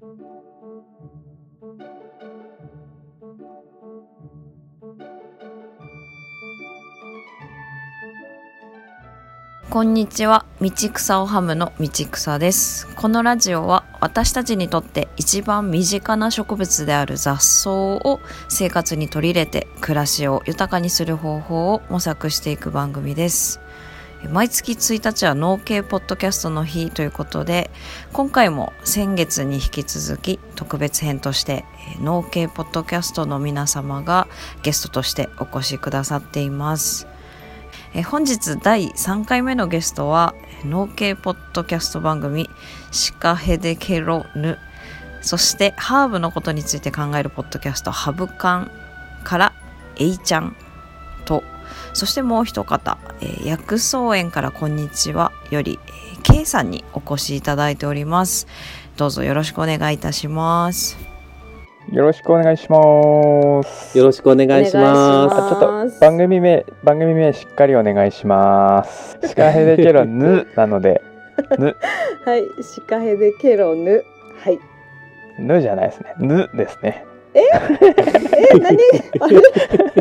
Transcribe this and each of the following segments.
こんにちは。道草をハムの道草です。このラジオは私たちにとって一番身近な植物である雑草を生活に取り入れて暮らしを豊かにする方法を模索していく番組です。毎月1日は農系ポッドキャストの日ということで今回も先月に引き続き特別編として農系ポッドキャストの皆様がゲストとしてお越しくださっています。本日第3回目のゲストは農系ポッドキャスト番組シカヘデケロヌ。そしてハーブのことについて考えるポッドキャストハブカンからエイちゃんとそしてもう一方、えー、薬草園からこんにちはより、えー、K さんにお越しいただいておりますどうぞよろしくお願いいたしますよろしくお願いします。よろしくお願いします。ちょっと番組名番組名しっかりお願いします。シカヘデケロヌなのでヌ。はい、シカヘデケロヌ。はい。ヌじゃないですね。ヌですね。え？え、何？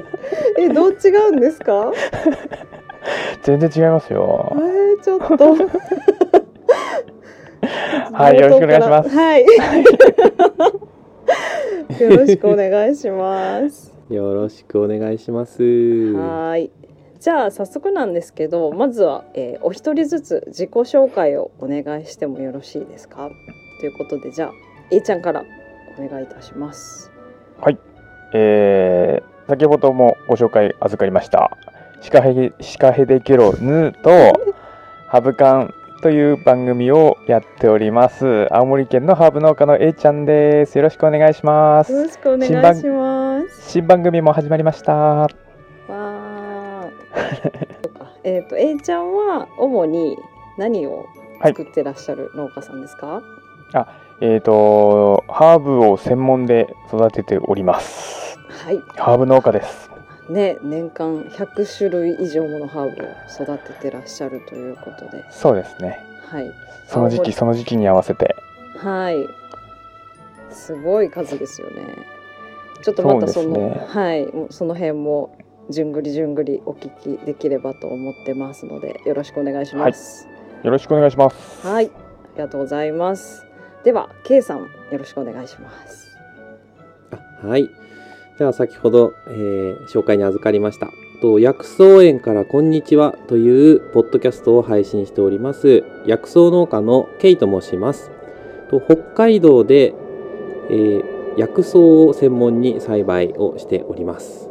え、どう違うんですか？全然違いますよ。えー、ちょっと。はい、よろしくお願いします。はい。よろしくお願いします。よろしくお願いします。はい。じゃあ早速なんですけど、まずは、えー、お一人ずつ自己紹介をお願いしてもよろしいですか？ということでじゃあ A ちゃんからお願いいたします。はい。えー、先ほどもご紹介預かりました。シカヘシカヘデケロヌと ハブカンという番組をやっております。青森県のハーブ農家の A ちゃんです。よろしくお願いします。よろしくお願いします。新番組も始まりました。わ えっと A ちゃんは主に何を作ってらっしゃる農家さんですか、はい、あえっ、ー、とハーブを専門で育てておりますはい。ハーブ農家です。ね年間100種類以上ものハーブを育ててらっしゃるということで。そうですね。はい。その時期その時期に合わせて。はい。すごい数ですよね。ちょっとまたその、ね、はい。その辺もじゅんぐりじゅんぐりお聞きできればと思ってますのでよろしくお願いします、はい、よろしくお願いします。はい。ありがとうございます。では K さんよろしくお願いします。はいでは先ほど、えー、紹介に預かりました。と薬草園からこんにちはというポッドキャストを配信しております薬草農家のケイと申します。と北海道で、えー、薬草を専門に栽培をしております。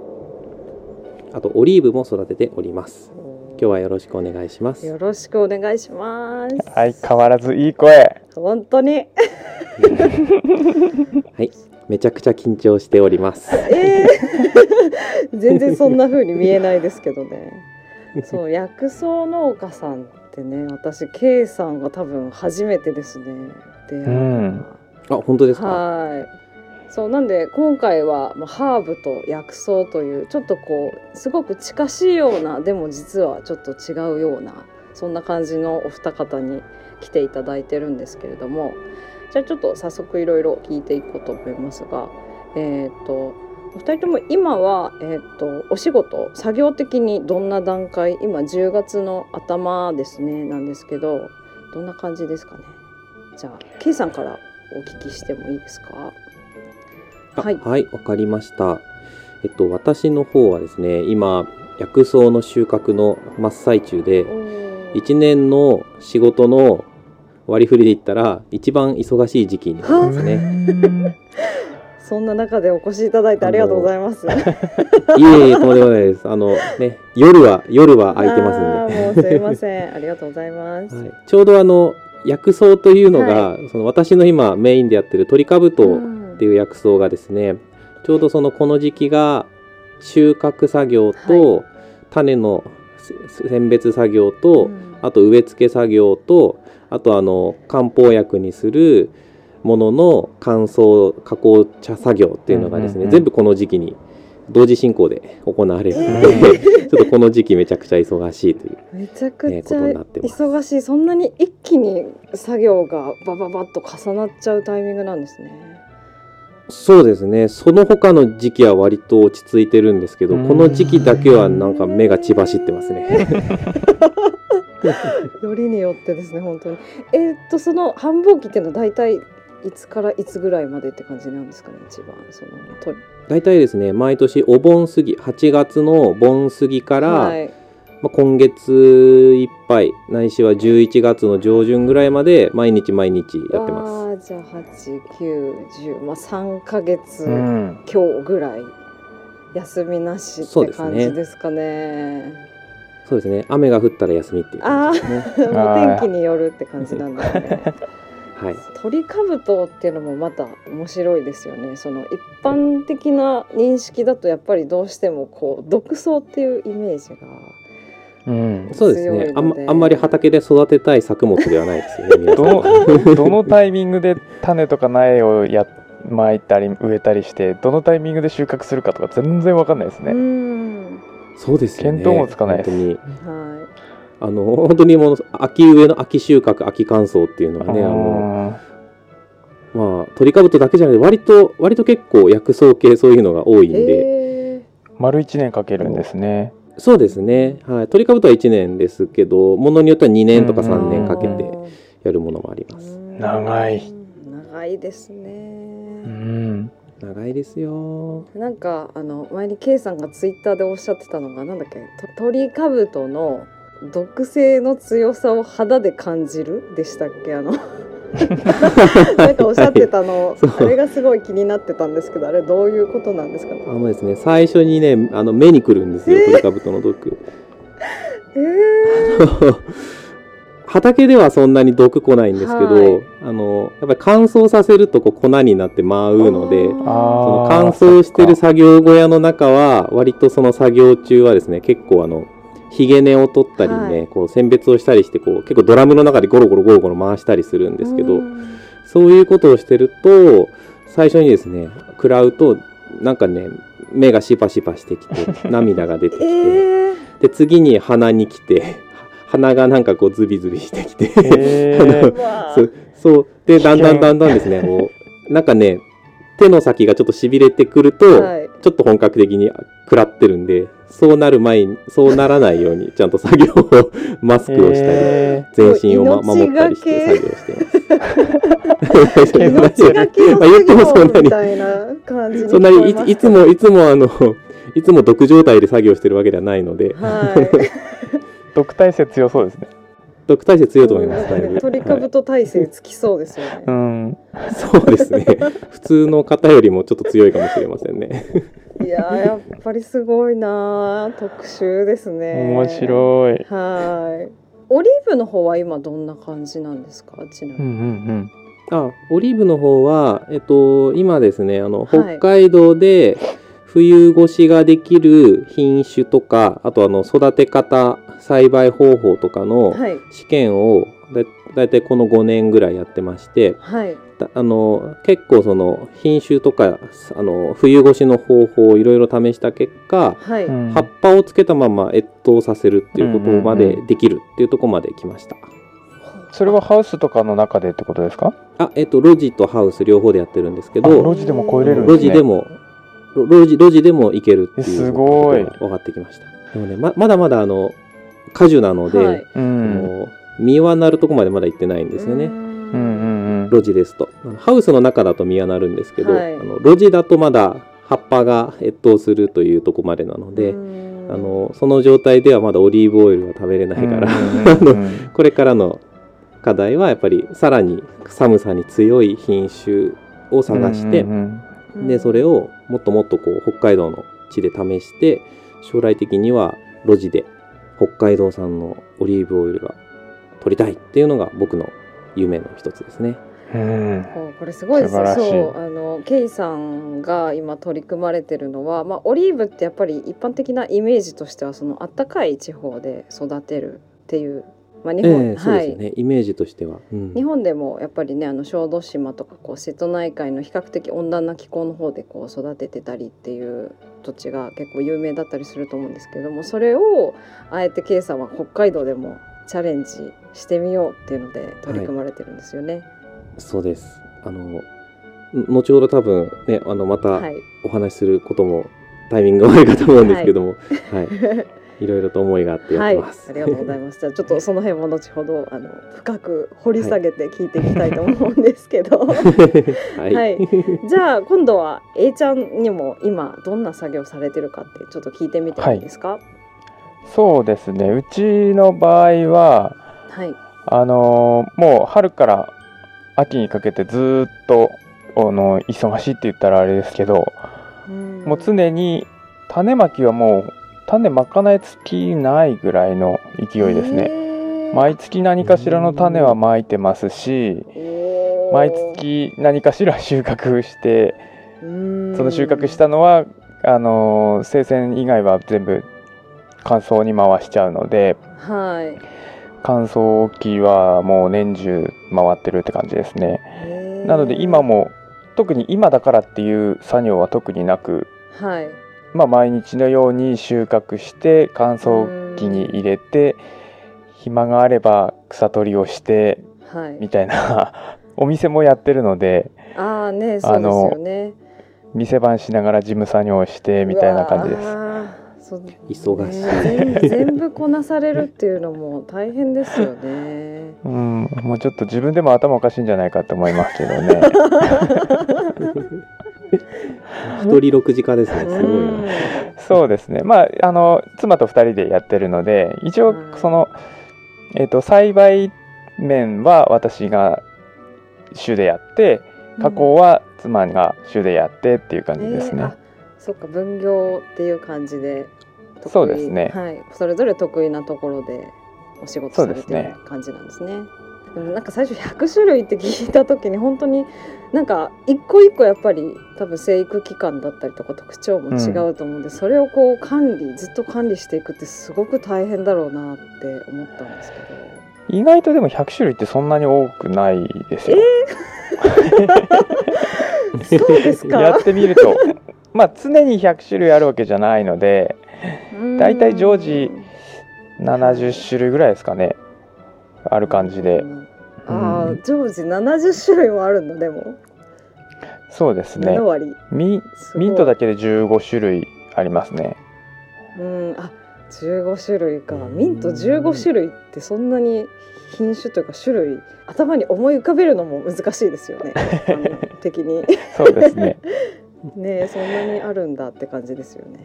あとオリーブも育てております。今日はよろしくお願いします。よろしくお願いします。はい、変わらずいい声。本当に。はい。めちゃくちゃ緊張しております。えー、全然そんな風に見えないですけどね。そう薬草農家さんってね、私 K さんが多分初めてですね。出会う、うん、あ本当ですか？はい。そうなんで今回はまあハーブと薬草というちょっとこうすごく近しいようなでも実はちょっと違うようなそんな感じのお二方に来ていただいてるんですけれどもじゃあちょっと早速いろいろ聞いていこうと思いますが、えっ、ー、とお二人とも今は、えーと、お仕事作業的にどんな段階？今10月の頭ですねなんですけどどんな感じですかね？じゃあ K さんからお聞きしてもいいですか？はい。はいわかりました。えっと私の方はですね今薬草の収穫の真っ最中で1年の仕事の割り振りで言ったら一番忙しい時期になりますね。そんな中でお越しいただいてありがとうございます。いえいえ、とんでもないです。あのね、夜は夜は空いてますんで。もうすいません。ありがとうございます。はい、ちょうどあの薬草というのが、はい、その私の今メインでやってる鳥かぶとっていう薬草がですね、ちょうどそのこの時期が収穫作業と、はい、種の選別作業と、うん、あと植え付け作業とあとあの漢方薬にするものの乾燥加工茶作業っていうのがですね、うんうんうん、全部この時期に同時進行で行われるので、え ちょっとこの時期めちゃくちゃ忙しいというめちゃくねちゃ忙しい。そんなに一気に作業がバババッと重なっちゃうタイミングなんですね。そうですね。その他の時期は割と落ち着いてるんですけどうん。この時期だけはなんか目が血走ってますね。よりによってですね本当に。えーっとその繁忙期っていうのは大体いつからいつぐらいまでって感じなんですかね一番そのと大体ですね毎年お盆過ぎ8月の盆過ぎから、はいまあ、今月いっぱいないしは11月の上旬ぐらいまで毎日毎日やってます。あーじゃあ八九十まあ三ヶ月、うん。今日ぐらい休みなしって感じですかね。そうですね雨が降ったら休みっていう感じですね。もう天気によるって感じなんですね。はい、鳥かぶとっていうのもまた面白いですよね。その一般的な認識だとやっぱりどうしてもこう独草っていうイメージが。うん。そうですねあんままり畑で育てたい作物ではないですよね どのどのタイミングで種とか苗をや巻いたり植えたりしてどのタイミングで収穫するかとか全然わかんないですうね。ん。そうですよね。見当もつかないです。本当に。はい。あの本当にもう秋植えの秋収穫秋乾燥っていうのはねあのまあ鳥かぶとだけじゃなくて割と割と結構薬草系そういうのが多いんで、え丸一年かけるんですね。そうですね、はい、鳥かぶとは1年ですけどものによっては2年とかうん3年かけてやるものもあります、長い。長いですうね。ん。長いですよ。なんかあの前に K さんがツイッターでおっしゃってたのがなんだっけと鳥かぶとの毒性の強さを肌で感じるでしたっけあの。なんかおっしゃってたの、そう。あれがすごい気になってたんですけどあれどういうことなんですか？ねあのですね最初にねあの目に来るんですよえー。鳥かぶとの毒。えー、畑ではそんなに毒来ないんですけど、はい。あのやっぱり乾燥させるとこう粉になって舞うのでその乾燥してる作業小屋の中は割とその作業中はですね結構あのひげ根を取ったりね、はい。こう選別をしたりしてこう結構ドラムの中でゴロゴロゴロゴロ回したりするんですけど、うん。そういうことをしてると最初にですね食らうとなんかね目がシパシパしてきて涙が出てきて、えー。で次に鼻に来て鼻がなんかこうズビズビしてきて、へ あーのそうそう。でだんだんだんだんですねこう。なんかね手の先がちょっとしびれてくると、はい。ちょっと本格的に食らってるんでそうなる前にそうならないようにちゃんと作業を マスクをしたり、へ全身を、ま、守ったりして作業してます。命がけのまあ言ってもそんなに。作業みたいな感そんなにいつもいつもあのいつも毒状態で作業してるわけではないので。はい毒耐性強そうですね。毒耐性強いと思います。だいぶ鳥かぶと体勢つきそうですよね。うん。そうですね。普通の方よりもちょっと強いかもしれませんね。いやーやっぱりすごいなー特集ですね。面白い。はい。オリーブの方は今どんな感じなんですか？ちなみうんうに。んあ、オリーブの方はえっと今ですねあのはい北海道で冬越しができる品種とかあとあの育て方栽培方法とかのはい試験をだだいたいこの5年ぐらいやってまして。はいだあの結構その品種とかあの冬越しの方法をいろいろ試した結果、はい。うん。葉っぱをつけたまま越冬させるっていうことまでできるっていうところまで来ました。それはハウスとかの中でってことですか？あ、えっと、路地とハウス両方でやってるんですけあど、路地でも超えれるんですね。路地でも、ろ路地、路地でもいけるっていうえすごいことが分かってきました。でもね、ままだまだあの、果樹なので、はいうあん。の実はなるとこまでまだ行ってないんですよね。うんうんうん。路地ですと。ハウスの中だと実はなるんですけど、はいあの路地だとまだ葉っぱが越冬するというとこまでなので、あのその状態ではまだオリーブオイルは食べれないから、うんうんうんこれからの課題はやっぱりさらに寒さに強い品種を探して、うんうんでそれをもっともっとこう北海道の地で試して将来的には路地で北海道産のオリーブオイルが取りたいっていうのが僕の夢の一つですね。うん。こうこれすごいです。よ素晴らしい。そうあのケイさんが今取り組まれてるのは、まあ、オリーブってやっぱり一般的なイメージとしてはその暖かい地方で育てるっていうまあ、日本、ええそうはいですよね、イメージとしては、うん。日本でもやっぱりねあの小豆島とかこう瀬戸内海の比較的温暖な気候の方でこう育ててたりっていう土地が結構有名だったりすると思うんですけどもそれをあえて K さんは北海道でもチャレンジしてみようっていうので取り組まれてるんですよね。そうです。あのん後ほど多分ねあのまたはい、お話しすることもタイミングがあるかと思うんですけども、はい、いろいろと思いがあってやはい、ってます。ありがとうございます。じゃあちょっとその辺も後ほどあの深く掘り下げて聞いていきたいと思うんですけど、はい、はい。じゃあ今度は A ちゃんにも今どんな作業されてるかってちょっと聞いてみてもいいですか？そうですね。うちの場合ははい、あのーもう春から秋にかけてずーっとあの忙しいって言ったらあれですけど、もう常に種まきはもう種まかない月ないぐらいの勢いですね。ね毎月何かしらの種はまいてますし、毎月何かしら収穫して、その収穫したのはあのー生鮮以外は全部乾燥に回しちゃうのではい。乾燥機はもう年中回ってるって感じですね。なので今も特に今だからっていう作業は特になくはいまあ毎日のように収穫して乾燥機に入れて暇があれば草取りをしてはい。みたいな お店もやってるのでああねそうですよね。店番しながら事務作業をしてみたいな感じです。忙しい全部こなされるっていうのも大変ですよね。うんもうちょっと自分でも頭おかしいんじゃないかと思いますけどね 一人六時間ですね。すごいそうですね。まああの妻と2人でやってるので一応はいその、えっと栽培面は私が主でやって加工は妻が主でやってっていう感じですね、えーあそっか分業っていう感じで得意。そうですね。はい、それぞれ得意なところでお仕事されてる感じなんですね。なんか最初100種類って聞いた時に本当になんか一個一個やっぱり多分生育期間だったりとか特徴も違うと思うんで、それをこう管理ずっと管理していくってすごく大変だろうなって思ったんですけど。意外とでも100種類ってそんなに多くないですよ、そうですか？やってみると。まあ常に100種類あるわけじゃないのでだいたい常時70種類ぐらいですかね。ある感じで。うんああ常時70種類もあるんだでも、そうですね。7割ミミントだけで15種類ありますね。うん。あ15種類か。うん。ミント15種類ってそんなに品種というか種類頭に思い浮かべるのも難しいですよね。的に。そうですね。ねえそんなにあるんだって感じですよね。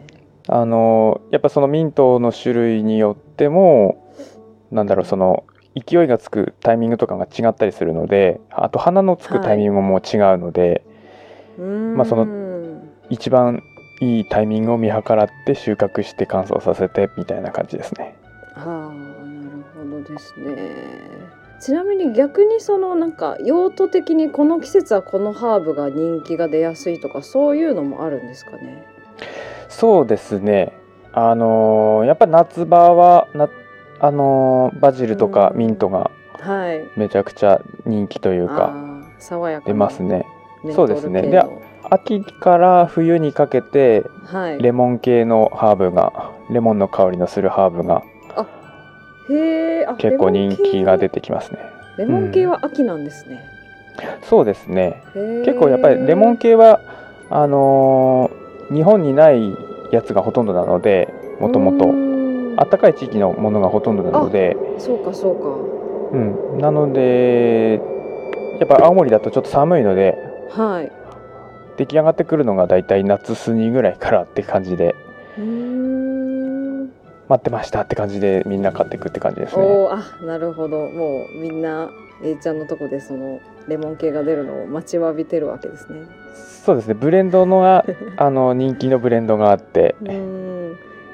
あのやっぱそのミントの種類によってもなんだろうその勢いがつくタイミングとかが違ったりするのであと花のつくタイミングも違うので、うん。まあその一番いいタイミングを見計らって収穫して乾燥させてみたいな感じですね。ああなるほどですね。ちなみに逆にそのなんか用途的にこの季節はこのハーブが人気が出やすいとかそういうのもあるんですかね？そうですね。あのーやっぱ夏場はなあのーバジルとかうん。ミントがはい。めちゃくちゃ人気というか爽やかな出ますね。そうですね。系の秋から冬にかけてはい。レモン系のハーブがレモンの香りのするハーブが結構人気が出ててきますね。レモン系は秋なんですね、そうですね。結構やっぱりレモン系はあのー日本にないやつがほとんどなのでもともうと暖かい地域のものがほとんどなので、そうかそうか。うん、なのでやっぱ青森だとちょっと寒いのではい。出来上がってくるのがだいたい夏過ぎぐらいからって感じでうーん。待ってましたって感じでみんな買っていくって感じですね。おーあなるほど。もうみんな A ちゃんのとこでそのレモン系が出るのを待ちわびてるわけですね。そうですね。ブレンドのが あの人気のブレンドがあって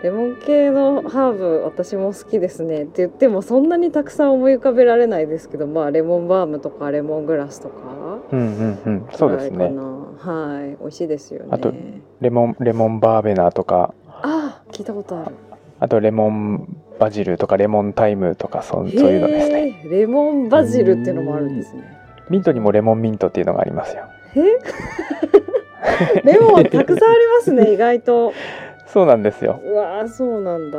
レモン系のハーブ私も好きですねって言ってもそんなにたくさん思い浮かべられないですけどまあレモンバームとかレモングラスとかうんうんうん。そうですね。はい。美味しいですよね。あとレモンレモンバーベナーとか。あ聞いたことある。あとレモンバジルとかレモンタイムとかそそういうのですね。レモンバジルっていうのもあるんですね。ミントにもレモンミントっていうのがありますよ。え レモンたくさんありますね意外とそうなんですよ。うわーそうなんだ。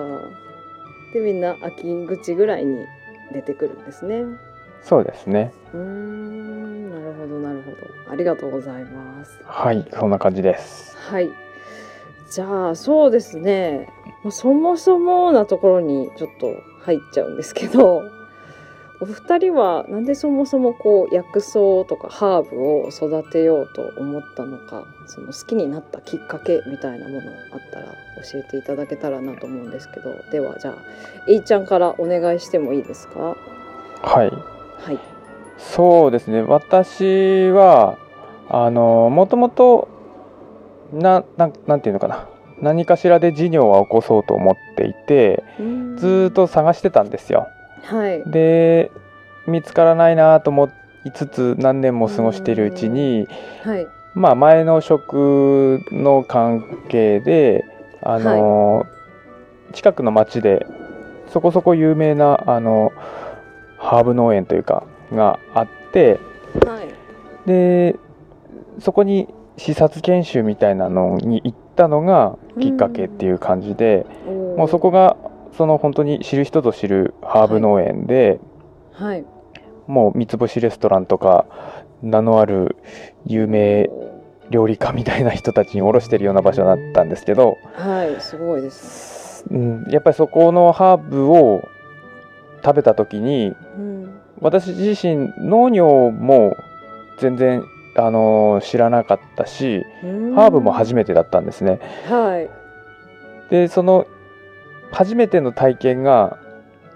でみんな秋口ぐらいに出てくるんですね。そうですね。うーんなるほどなるほど。ありがとうございます。はいそんな感じです。はい。じゃあそうですね。まあそもそもなところにちょっと入っちゃうんですけどお二人はなんでそもそもこう薬草とかハーブを育てようと思ったのかその好きになったきっかけみたいなものあったら教えていただけたらなと思うんですけど。ではじゃあえいちゃんからお願いしてもいいですか？はい。はい。そうですね。私はあのもともとなななんていうのかな。何かしらで事業は起こそうと思っていてずーっと探してたんですよはい。で見つからないなと思いつつ何年も過ごしているうちにはい。まあ前の職の関係であの、近くの町でそこそこ有名なあのハーブ農園というかがあってはい。でそこに視察研修みたいなのに行ったのがきっかけっていう感じで、もうそこがその本当に知る人ぞ知るハーブ農園で、はい。もう三つ星レストランとか名のある有名料理家みたいな人たちに卸してるような場所だったんですけど、はいすごいですうん、やっぱりそこのハーブを食べた時にうん。私自身農業も全然あの知らなかったしハーブも初めてだったんですね。はい。でその初めての体験が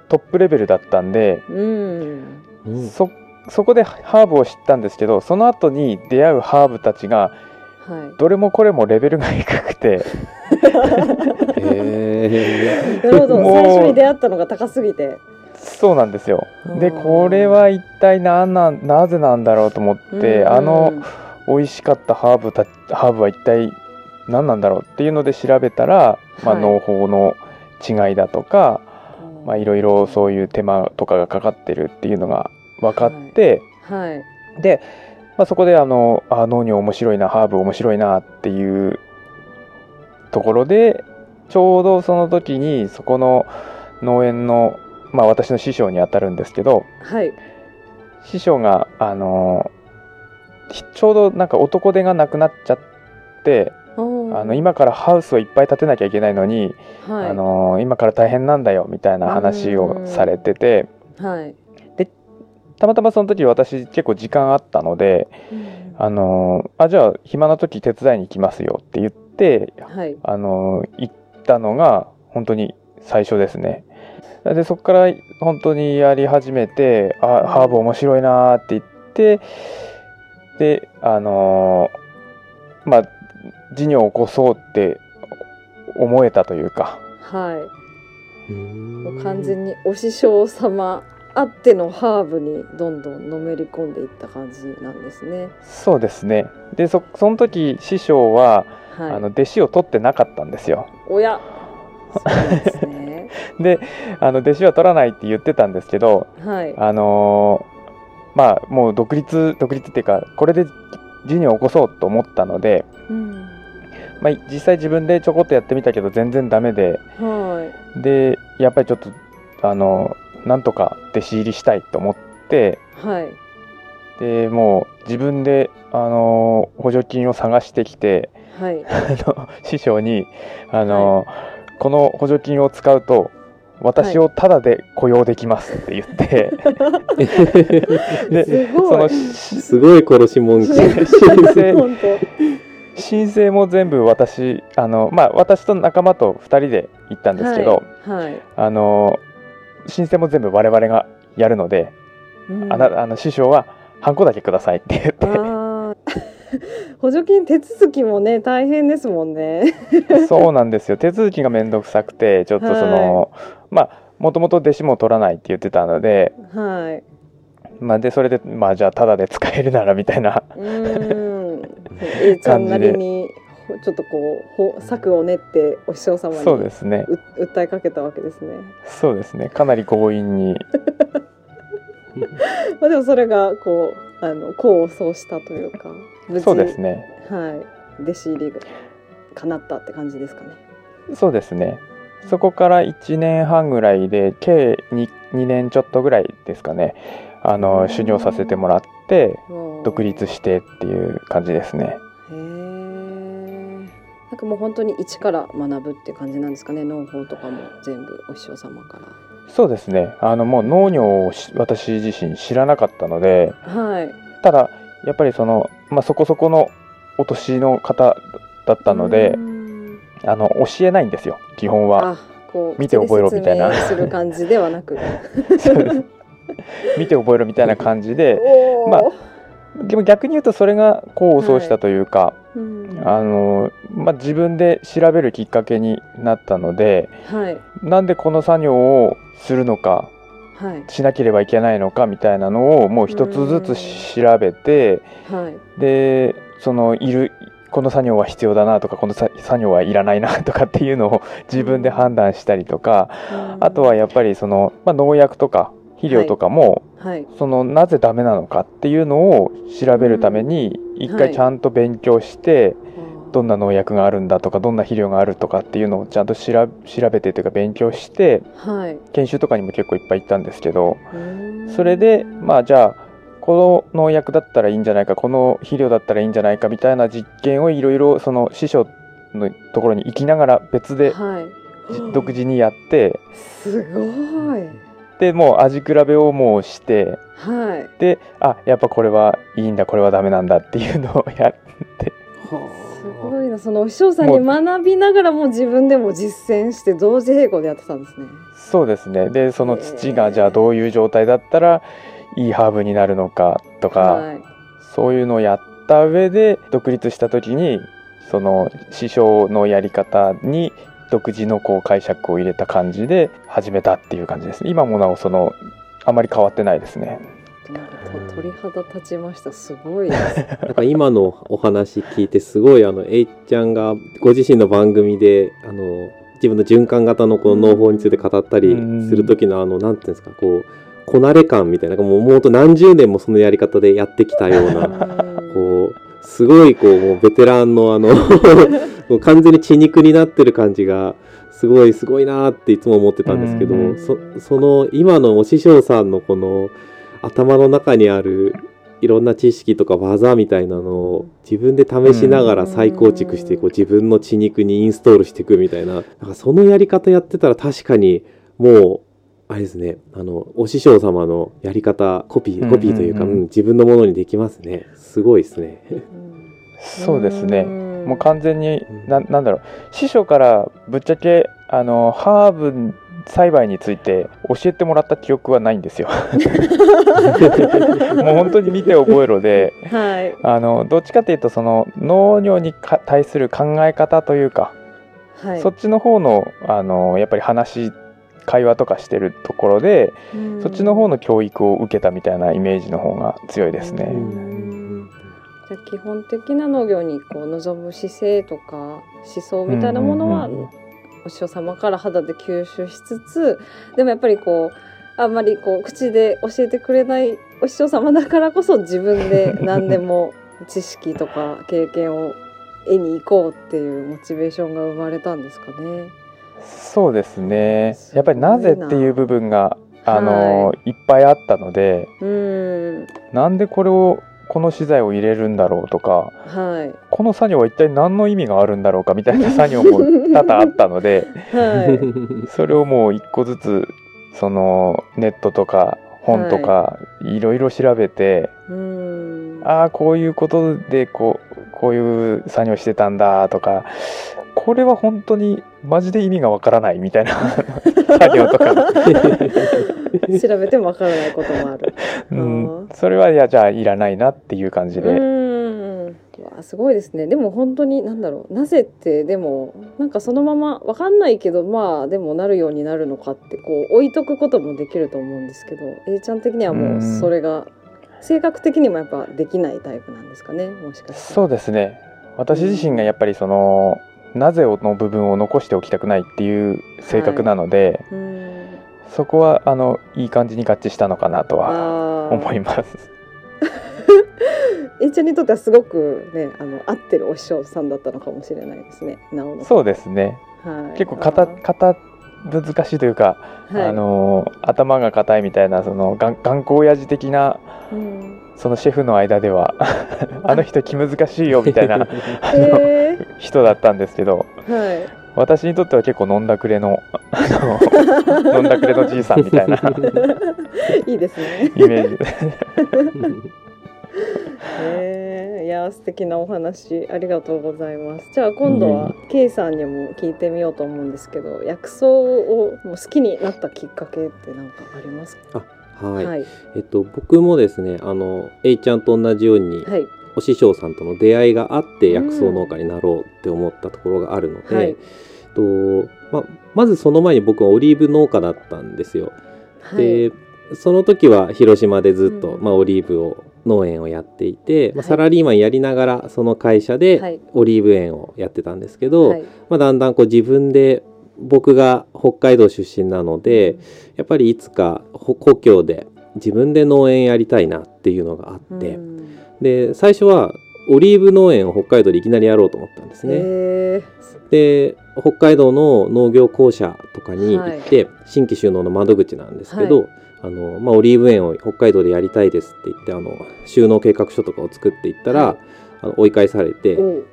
トップレベルだったんで、うん。うんそそこでハーブを知ったんですけどその後に出会うハーブたちがはどれもこれもレベルが低くて。へいなるほど。もう最初に出会ったのが高すぎて。そうなんですよ。でうんこれは一体何なんなぜなんだろうと思って、うんあの美味しかったハーブたハーブは一体何なんだろうっていうので調べたら、まあ、はい。農法の違いだとか、まあ、いろいろそういう手間とかがかかってるっていうのが分かって、はい。で、まあ、そこであのあ農業面白いなハーブ面白いなっていうところでちょうどその時にそこの農園の、まあ、私の師匠にあたるんですけどはい。師匠があのひちょうどなんか男手がなくなっちゃってあの今からハウスをいっぱい建てなきゃいけないのに、はい。あの今から大変なんだよみたいな話をされてて。はい。たまたまその時私結構時間あったのであのあじゃあ暇な時手伝いに行きますよって言ってはい。あの行ったのが本当に最初ですね。でそこから本当にやり始めてあハーブ面白いなーって言ってであのーまあ事業を起こそうって思えたというか。はい。う完全にお師匠様あってのハーブにどんどんのめり込んでいった感じなんですね。そうですね。でそその時師匠は、はい。あの弟子を取ってなかったんですよ。おや。そうですね。であの弟子は取らないって言ってたんですけどはい。あのーまあもう独立独立っていうかこれで事業を起こそうと思ったので、うんまあ、実際自分でちょこっとやってみたけど全然ダメで。はでやっぱりちょっとあのなんとか弟子入りしたいと思って。いはい。でもう自分であの補助金を探してきてはい。あの師匠にあの、この補助金を使うと私をタダで雇用できますって言って、ですごい。そのしすごい殺し文句。申請本申請も全部私あのまあ私と仲間と2人で行ったん当ですけど、はい。あの申請も全部我々がやるので、うん。あなあの師匠はハンコだけくださいって言って。補助金手続きもね大変ですもんね。そうなんですよ。手続きがめんどくさくてちょっとその、まあもともと弟子も取らないって言ってたので,、はい。まあ、でそれでまあじゃあタダで使えるならみたいな。A ちゃんなりにほちょっとこうほ策を練ってお師匠様にそうですね。う訴えかけたわけですね。そうですね。かなり強引に。まあでもそれがこうあの功を奏したというかそうですね。はい弟子入りが叶ったって感じですかね。そうですね。そこから1年半ぐらいで計 2, 2年ちょっとぐらいですかね。あの修行させてもらって独立してっていう感じですね。なんかもう本当に一から学ぶって感じなんですかね？農法とかも全部お師匠様から。そうですね。あのもう農業をし私自身知らなかったのではい。ただやっぱりその、まあ、そこそこのお年の方だったのであの教えないんですよ。基本は。見て覚えろみたいな。する感じではなく。見て覚えろみたいな感じで までも逆に言うとそれが功を奏したというか、うん。あのまあ、自分で調べるきっかけになったのではい。なんでこの作業をするのかはい。しなければいけないのかみたいなのをもう一つずつ調べてはい。でそのいるこの作業は必要だなとかこのさ作業はいらないなとかっていうのを自分で判断したりとかあとはやっぱりその、まあ、農薬とか肥料とかも、はい。そのなぜダメなのかっていうのを調べるために一はい。回ちゃんと勉強して、どんな農薬があるんだとかどんな肥料があるとかっていうのをちゃんと調調べてというか勉強してはい。研修とかにも結構いっぱい行ったんですけどそれでまあじゃあこの農薬だったらいいんじゃないかこの肥料だったらいいんじゃないかみたいな実験をいろいろその師匠のところに行きながら別ではい。じ独自にやってすごい。でもう味比べをもうしてはい。であやっぱこれはいいんだこれはダメなんだっていうのをやってすごいなそのお師匠さんに学びながらも自分でも実践して同時並行でやってたんですね。そうですねでその土がじゃあどういう状態だったらいいハーブになるのかとか、はい。そういうのをやった上で独立した時にその師匠のやり方に独自のこう解釈を入れた感じで始めたっていう感じです今もなおそのあまり変わってないですね。鳥肌立ちました。すごい。です。なんか今のお話聞いてすごいあのえいちゃんがご自身の番組であの自分の循環型のこの農法について語ったりする時のあのなんていうんですかこうこなれ感みたいな。なんかもうもうほんと何十年もそのやり方でやってきたようなこうすごいこうもうベテランのあの もう完全に血肉になってる感じがすごいすごいなーっていつも思ってたんですけどうんそその今のお師匠さんのこの頭の中にあるいろんな知識とか技みたいなのを自分で試しながら再構築してこう自分の血肉にインストールしていくみたいななんかそのやり方やってたら確かにもうあれですねあのお師匠様のやり方コピーコピーというか、うんうんうんうん自分のものにできますね。すごいですね。そうですね。んもう完全にななんだろう師匠からぶっちゃけあのハーブ栽培について教えてもらった記憶はないんですよ もう本当に見て覚えろではい。あのどっちかというとその農業にか対する考え方というか、はい。そっちの方のあのやっぱり話会話とかしてるところで、うんそっちの方の教育を受けたみたいなイメージの方が強いですね。うんじゃあ基本的な農業にこう望む姿勢とか思想みたいなものはお師匠様から肌で吸収しつつでもやっぱりこうあんまりこう口で教えてくれないお師匠様だからこそ自分で 何でも知識とか経験を得に行こうっていうモチベーションが生まれたんですかね。そうですね。やっぱりなぜっていう部分があの、、はいっぱいあったのでうん。なんでこれをこの資材を入れるんだろうとかはい。この作業は一体何の意味があるんだろうかみたいな作業も多々あったのではい。それをもう一個ずつそのネットとか本とかい。ろいろ調べて、うん。ああこういうことでこうこういう作業してたんだとかこれは本当にマジで意味がわからないみたいな作業とか、調べてもわからないこともある。うん、それはいやじゃあいらないなっていう感じで、うん。わあすごいですね。でも本当に何だろう。なぜってでもなんかそのままわかんないけどまあでもなるようになるのかってこう置いとくこともできると思うんですけど A ちゃん的にはもうそれが性格的にもやっぱできないタイプなんですかねもしかして。そうですね。私自身がやっぱりそのなぜの部分を残しておきたくないっていう性格なので、うんそこはあのいい感じに合致したのかなとはあ思います。えいちゃんにとってはすごくねあの合ってるお師匠さんだったのかもしれないですね。なおのそうですね。はい、結構型型難しいというか、はい。あの頭が硬いみたいなその頑固親父的なうんそのシェフの間では あの人気難しいよみたいな あのへ人だったんですけどーはい私にとっては結構飲んだくれのあの 飲んだくれのじいさんみたいないいですね。イメージでへえいや素敵なお話ありがとうございます。じゃあ今度は K さんにも聞いてみようと思うんですけど、薬草をもう好きになったきっかけって何かありますか？はい、はい。えっと僕もですねあの A ちゃんと同じように、はい。お師匠さんとの出会いがあってうん。薬草農家になろうって思ったところがあるので、はい。とままずその前に僕はオリーブ農家だったんですよ。はい。でその時は広島でずっと、うん。まあ、オリーブを農園をやっていて、まあ、はい。サラリーマンやりながらその会社はでい。オリーブ園をやってたんですけど、はい。まあ、だんだんこう自分で僕が北海道出身なので、やっぱりいつかほ故郷で自分で農園やりたいなっていうのがあって、うん。で最初はオリーブ農園を北海道でいきなりやろうと思ったんですね。へで北海道の農業公社とかに行って、新規収納の窓口なんですけど、はあのまあ、オリーブ園を北海道でやりたいですって言ってあの収納計画書とかを作っていったら、はいあの追い返されて。う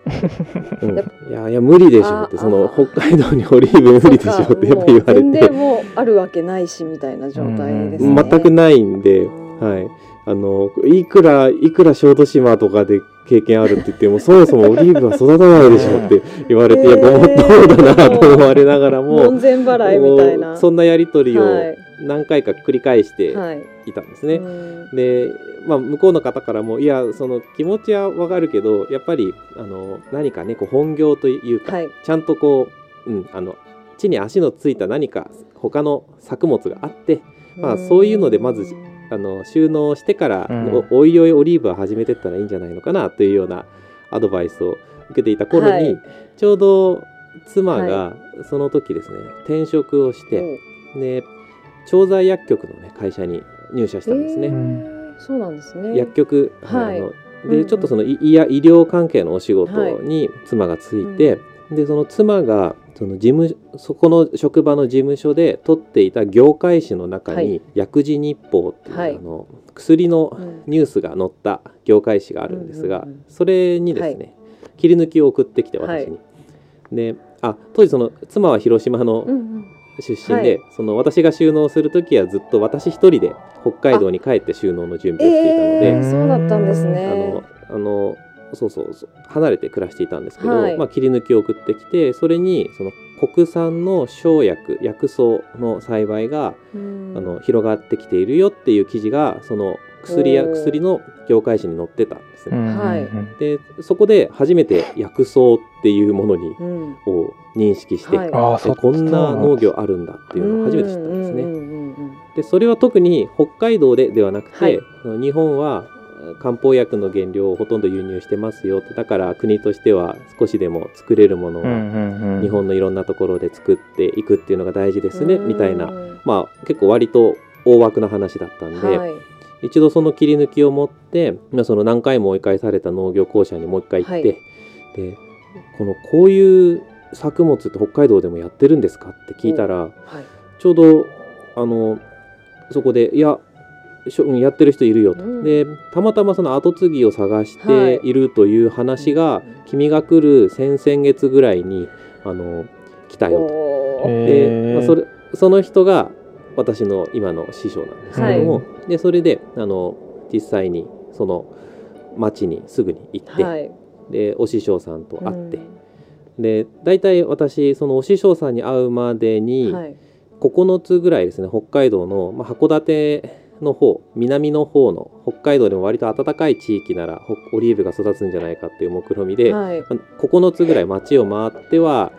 うん。いやいや無理でしょってあそのあ北海道にオリーブ無理でしょってやっぱ言われもう全て然もうあるわけないしみたいな状態ですね。全くないんで、うん。はい、あのいくらいくら小豆島とかで経験あるって言ってもそもそもオリーブは育たないでしょって言われて、いやごもっともだなと思われながらも門前払いみたいな。そんなやり取りをはい何回か繰り返してはい。いたんですね。うんで、まあ、向こうの方からもいやその気持ちはわかるけどやっぱりあの何かねこう本業というか、はい。ちゃんとこう、うん、あの地に足のついた何か他の作物があってまあそういうのでまずあの収納してから、うんおおいおいオリーブは始めてったらいいんじゃないのかなというようなアドバイスを受けていた頃に、はいちょうど妻がその時ですね、転職をして、で調剤薬局の、ね、会社に入社したんですね。へー。そうなんですね。薬局、はい。あのでちょっとそのいいや医療関係のお仕事に妻がついて、でその妻がその事務そこの職場の事務所で取っていた業界誌の中に「薬事日報」っていう、はい。あの薬のうん。ニュースが載った業界誌があるんですが、うんうんうん。それにですね、切り抜きを送ってきて私に。であ当時その妻は広島のうんうん出身で、その私が収納する時はずっと私一人で北海道に帰って収納の準備をしていたので、えーそうだったんですね。あのあのそうそうそう離れて暮らしていたんですけど、はい。まあ、切り抜きを送ってきてそれにその国産の生薬薬草の栽培が、うん。あの広がってきているよっていう記事がその薬や薬の業界誌に載ってたんですね。はい。でそこで初めて薬草っていうものにうん。を認識して、はい。ああそでこんな農業あるんだっていうのを初めて知ったんですね。でそれは特に北海道でではなくて、はい。日本は漢方薬の原料をほとんど輸入してますよだから国としては少しでも作れるものうんうはんうん。日本のいろんなところで作っていくっていうのが大事ですね、うん。みたいな。まあ結構割と大枠な話だったんで、はい一度その切り抜きを持って、まあ、その何回も追い返された農業公社にもう一回行って、はい。でこのこういう作物って北海道でもやってるんですかって聞いたら、はい。ちょうどあのそこでいややってる人いるよと、うん。でたまたまその後継ぎを探しはい。ているという話が、君が来る先々月ぐらいにあの来たよと。で、まあ、それその人が私の今の師匠なんですけども、でそれであの実際にその町にすぐに行って、はい。でお師匠さんと会って、うん。で大体私そのお師匠さんに会うまでに、はい。9つぐらいですね北海道の、まあ、函館の方南の方の北海道でも割と暖かい地域ならほオリーブが育つんじゃないかっていう目論見で、はい。まあ9つぐらい町を回っては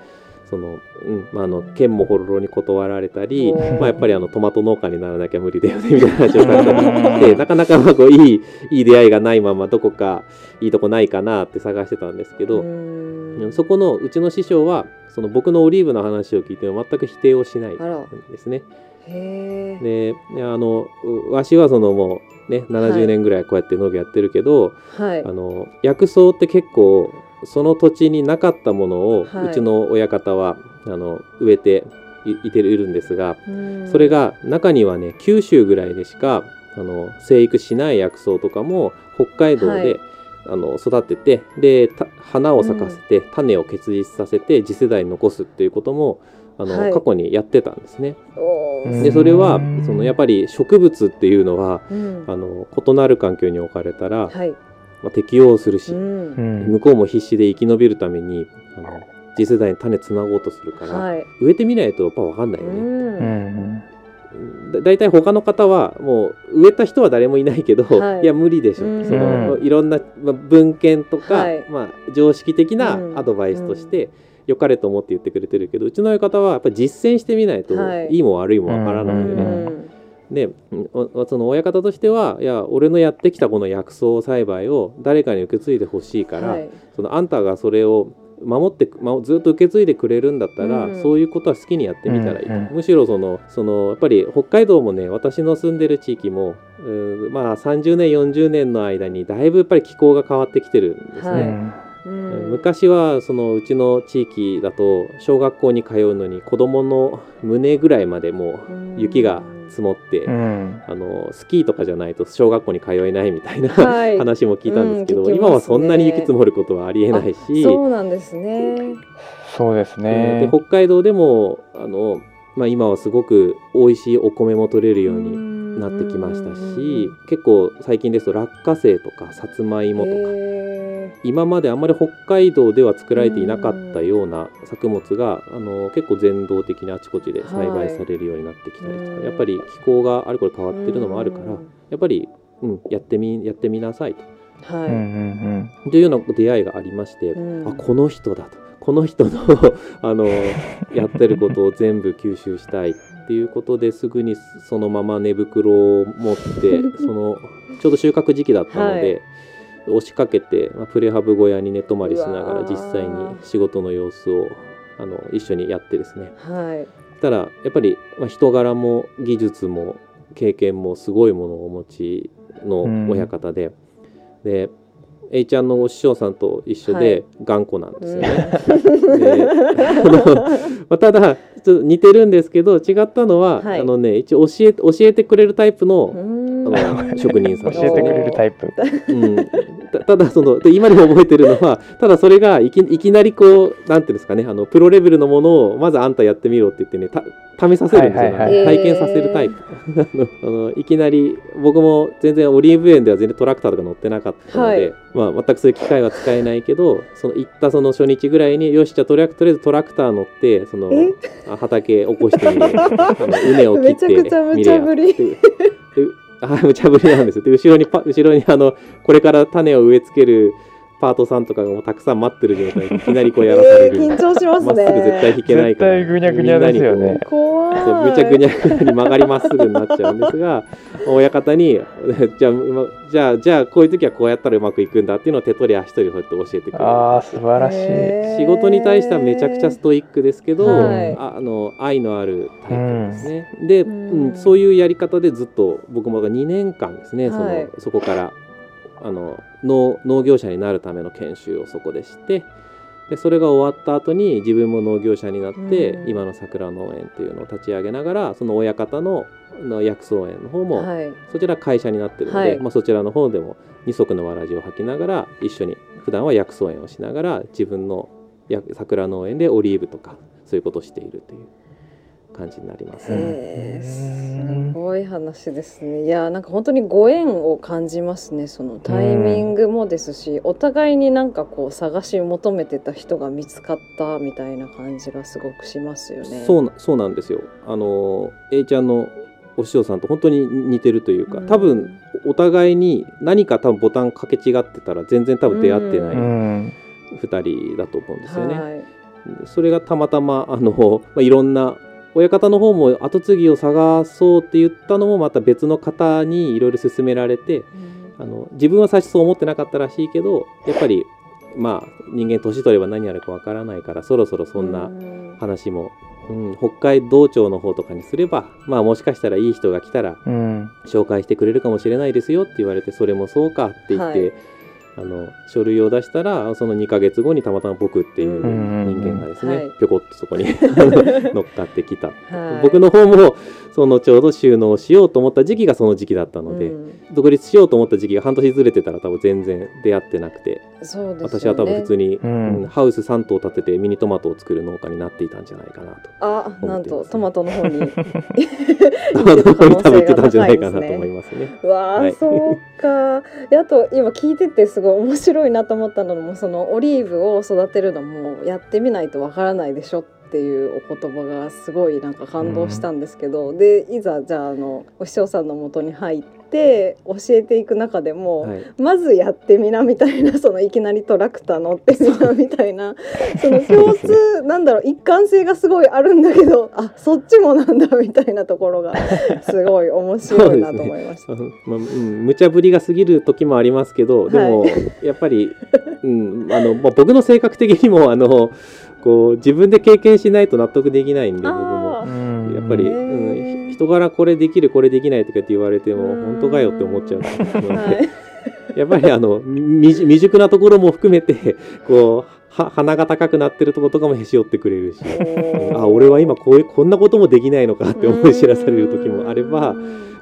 その、うんまあ、あの剣もほろろに断られたり、まあ、やっぱりあのトマト農家にならなきゃ無理だよねみたいな話をされたり なかなかまあこういいいい出会いがないままどこかいいとこないかなって探してたんですけど、うんそこのうちの師匠はその僕のオリーブの話を聞いても全く否定をしないんですね。であのうわしはそのもうね70年ぐらいこうやって農業やってるけど、はい。あの薬草って結構その土地になかったものを、はい。うちの親方はあの植えていいてるんですがうん。それが中にはね九州ぐらいでしかあの生育しない薬草とかも北海道で、はい。あの育ててでた花を咲かせて、種を結実させて次世代に残すっていうこともあの、はい。過去にやってたんですね。でそれはうんそのやっぱり植物っていうのはうん。あの異なる環境に置かれたら、はいまあ、適応するし、うん。うん。向こうも必死で生き延びるためにあの次世代に種つなごうとするから、はい。植えてみないとやっぱ分かんないよね。うん。うん。だ大体他の方はもう植えた人は誰もいないけど、はい。い、や無理でしょ、うん。そのうんいろんなまあ文献とか、はい。まあ、常識的なうん。アドバイスとして良かれと思って言ってくれてるけどうちの親方はやっぱり実践してみないと、はい。い、いも悪いもわからないよね。うんでその親方としてはいや俺のやってきたこの薬草栽培を誰かに受け継いでほしいから、はい。そのあんたがそれを守ってずっと受け継いでくれるんだったら、うん。そういうことは好きにやってみたらいいと、うんうん。むしろそのそのやっぱり北海道もね私の住んでる地域もまあ30年40年の間にだいぶやっぱり気候が変わってきてるんですね。はい。うん。うん昔はそのうちの地域だと小学校に通うのに子供の胸ぐらいまでもう雪が積もって、うん。あのスキーとかじゃないと小学校に通えないみたいな、はい。話も聞いたんですけど、うんね。今はそんなに雪積もることはありえないし、そうなんですね。そうですでね。北海道でもあの、まあ、今はすごく美味しいお米も取れるようになってきましたし結構最近ですと落花生とかさつまいもとかへ今まであんまり北海道では作られていなかったような作物があの結構全道的にあちこちで栽培されるようになってきたりとか、はいやっぱり気候があれこれ変わーってるのもあるからうん。やっぱり、うん、やってみやってみなさいと。はい、というような出会いがありまして、うん。あこの人だと。この人の あのやってることを全部吸収したいっていうことですぐにそのまま寝袋を持って そのちょうど収穫時期だったので、押しかけて、まあ、プレハブ小屋に寝泊まりしながら実際に仕事の様子をあの一緒にやってですね。はい。たらやっぱり、まあ、人柄も技術も経験もすごいものをお持ちの親方で、で A ちゃんのお師匠さんと一緒で頑固なんですよね。であのまあただちょっと似てるんですけど違ったのは、はい。あのね一応教え教えてくれるタイプの,、うん。あの職人さん教えてくれるタイプ。うん、たただそので今でも覚えてるのはただそれがいきいきなりこうなんていうんですかねあのプロレベルのものをまずあんたやってみろって言ってねた試させるんですよ、はいはいはい。体験させるタイプ。あのあのいきなり僕も全然オリーブ園では全然トラクターとか乗ってなかったので、はいまあ、全くそういう機会は使えないけどその行ったその初日ぐらいによしじゃあとりあえずトラクター乗ってその畑起こしてみれあの畝を切ってめちゃくちゃ無茶ぶり。あ無茶ぶりなんですよ。で後ろにパ後ろにあのこれから種を植え付けるパートさんとかがもうたくさん待ってる状態で いきなりこうやらされる、えー緊張しますね。まっすぐ絶対引けないから。絶対ぐにゃぐにゃですよね。怖い。そうむちゃぐにゃぐにゃに曲がりまっすぐになっちゃうんですが 親方に じゃあ今じゃあじゃあこういう時はこうやったらうまくいくんだっていうのを手取り足取りそうやって教えてくれる。ああ素晴らしい。仕事に対してはめちゃくちゃストイックですけど、はい。ああの愛のあるタイプですね。で、ううんんそういうやり方でずっと僕も2年間ですね、そのはい。そこからあの農農業者になるための研修をそこでしてでそれが終わった後に自分も農業者になって、うん。今の桜農園っていうのを立ち上げながらその親方のの薬草園の方も、はい。そちら会社になってるので、はい。まあ、そちらの方でも二足のわらじを履きながら一緒に普段は薬草園をしながら自分のや桜農園でオリーブとかそういうことをしているという感じになります。へーすごい話ですねいやなんか本当にご縁を感じますねそのタイミングもですし、お互いになんかこう探し求めてた人が見つかったみたいな感じがすごくしますよね。そうなそうなんですよ。あの A ちゃんのお師匠さんと本当に似てるというか、うん多分お互いに何か多分ボタンかけ違ってたら全然多分出会ってなういん。2人だと思うんですよね。はいそれがたまたまあの、まあ、いろんな親方の方も後継ぎを探そうって言ったのもまた別の方にいろいろ勧められてあの自分は最初そう思ってなかったらしいけどやっぱりまあ人間年取れば何やるかわからないからそろそろそんな話も、うん、北海道庁の方とかにすればまあもしかしたらいい人が来たらうん。紹介してくれるかもしれないですよって言われてそれもそうかって言って、はいあの書類を出したらその2ヶ月後にたまたま僕っていううん人間がですね、はい。ぴょこっとそこに 乗っかってきた、はい。僕の方もそのちょうど収納しようと思った時期がその時期だったので、うん。独立しようと思った時期が半年ずれてたら多分全然出会ってなくて、ね。私は多分普通に、うん。うんハウス3棟建ててミニトマトを作る農家になっていたんじゃないかなと。あなんとトマトの方に。トマトの方に多分行ってたんじゃないかなと思いますね。うわー、はい。そうか。であと今聞いててすごい面白いなと思ったのもそのオリーブを育てるのもやってみないとわからないでしょっていうお言葉がすごいなんか感動したんですけど、でいざじゃああのお師匠さんのもとに入って教えていく中でも、はい。まずやってみなみたいなそのいきなりトラクター乗ってみなみたいなその共通 なんだろう一貫性がすごいあるんだけどあそっちもなんだみたいなところがすごい面白いなと思いました。あのまあうん、無茶ぶりが過ぎる時もありますけどでも、はやっぱり、うんあのまあ、僕の性格的にもあのこう自分で経験しないと納得できないんで僕もっぱり、へうーん、ひ人柄これできるこれできないとかって言われてもうん。本当かよって思っちゃうので、はい。やっぱり。あのみ未未熟なところも含めて こうは鼻が高くなってるところとかもへし折ってくれるし。あ俺は今こういうこんなこともできないのかって思い知らされる時もあれば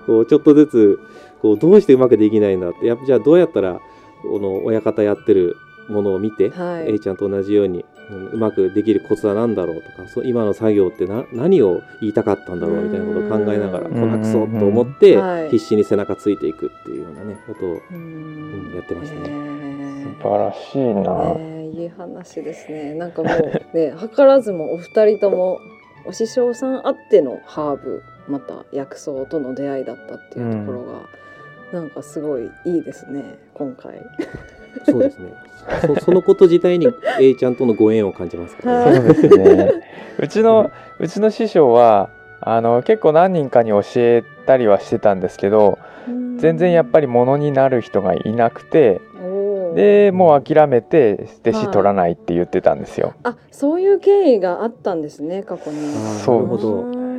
こうちょっとずつこうどうしてうまくできないんだってやっぱじゃあどうやったらこの親方やってるものを見て、はい。A ちゃんと同じように、うんうまくできるコツは何だろうとかそう今の作業ってな何を言いたかったんだろうみたいなことを考えながらうん。こなくそと思ってはい。必死に背中ついていくっていうようなねことを、ううんんやってましたね。ね素晴らしいな、ねいい話ですね。なんかもうね 図らずもお二人ともお師匠さんあってのハーブまた薬草との出会いだったっていうところが、なんかすごいいいですね今回。そうですね。そそのこと自体に A ちゃんとのご縁を感じますからね。そうですね。うちのうちの師匠はあの結構何人かに教えたりはしてたんですけど全然やっぱりものになる人がいなくてでもう諦めて弟子取らないって言ってたんですよ。あそういう経緯があったんですね過去に。そう。なるほど。うん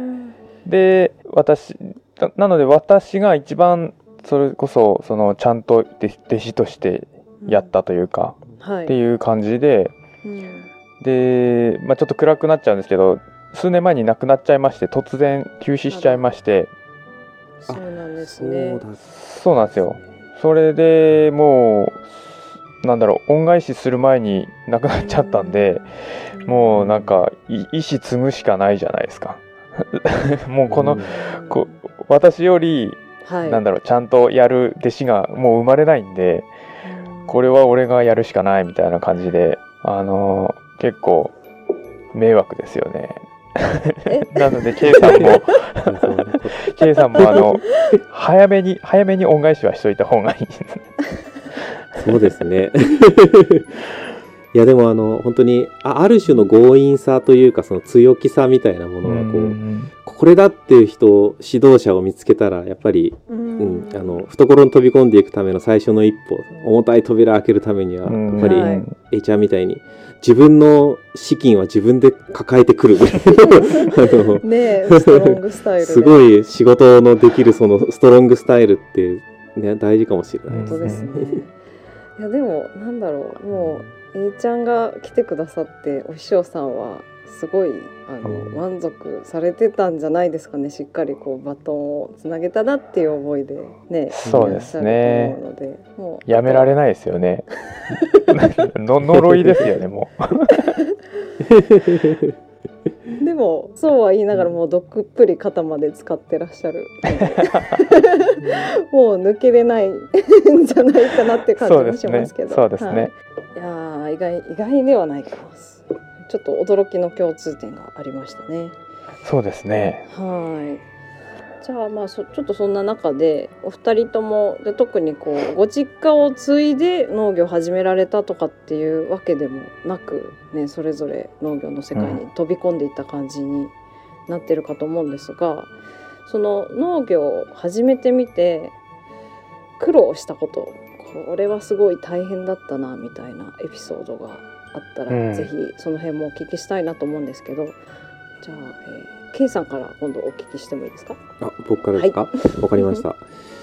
で私ななので私が一番それこそそのちゃんと弟弟子としてやったというか、はい。っていう感じでうん。で、まあ、ちょっと暗くなっちゃうんですけど数年前に亡くなっちゃいまして突然休止しちゃいましてそうなんですね。だそうなんですよ。それでもうなんだろう恩返しする前に亡くなっちゃったんでもうなんかい意思継ぐしかないじゃないですか。もうこの、うん。こ私よりはい、なんだろうちゃんとやる弟子がもう生まれないんでうんこれは俺がやるしかないみたいな感じであのー結構迷惑ですよね。え？なので K さんも K さんもあの早めに早めに恩返しはしといた方がいい。そうですね。いやでもあの本当にあある種の強引さというかその強気さみたいなものがこう、これだっていう人を指導者を見つけたらやっぱり、ううんん、あの懐に飛び込んでいくための最初の一歩重たい扉開けるためにはやうんっぱりはい A ちゃんみたいに自分の資金は自分で抱えてくるぐらいの ねえストロングスタイルで。すごい仕事のできるそのストロングスタイルって、ね、大事かもしれないですね。本当ですね。いやでもなんだろうもう A ちゃんが来てくださってお師匠さんはすごいあのうん。満足されてたんじゃないですかね。しっかりこうバトンをつなげたなっていう思いでね。そうですね。もうやめられないですよね。の 呪いですよねも でもそうは言いながらもうどっぷり肩まで使ってらっしゃるもう抜けれないんじゃないかなってう感じもしますけど。そうですね、はい。いやー意外意外ではないかなちょっと驚きの共通点がありましたね。そうですね。はい。じゃあまあそちょっとそんな中でお二人ともで特にこうご実家を継いで農業を始められたとかっていうわけでもなく、ね、それぞれ農業の世界に飛び込んでいった感じになってるかと思うんですがその農業を始めてみて苦労したことこれはすごい大変だったなみたいなエピソードがあったら、うんぜひその辺もお聞きしたいなと思うんですけどじゃあ、えー、K さんから今度お聞きしてもいいですか？あ、僕からですか？わ、かりました。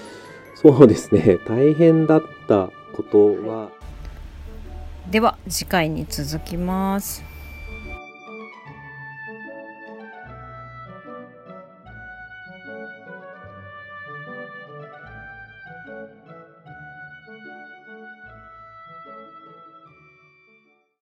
そうですね。大変だったことは、では次回に続きます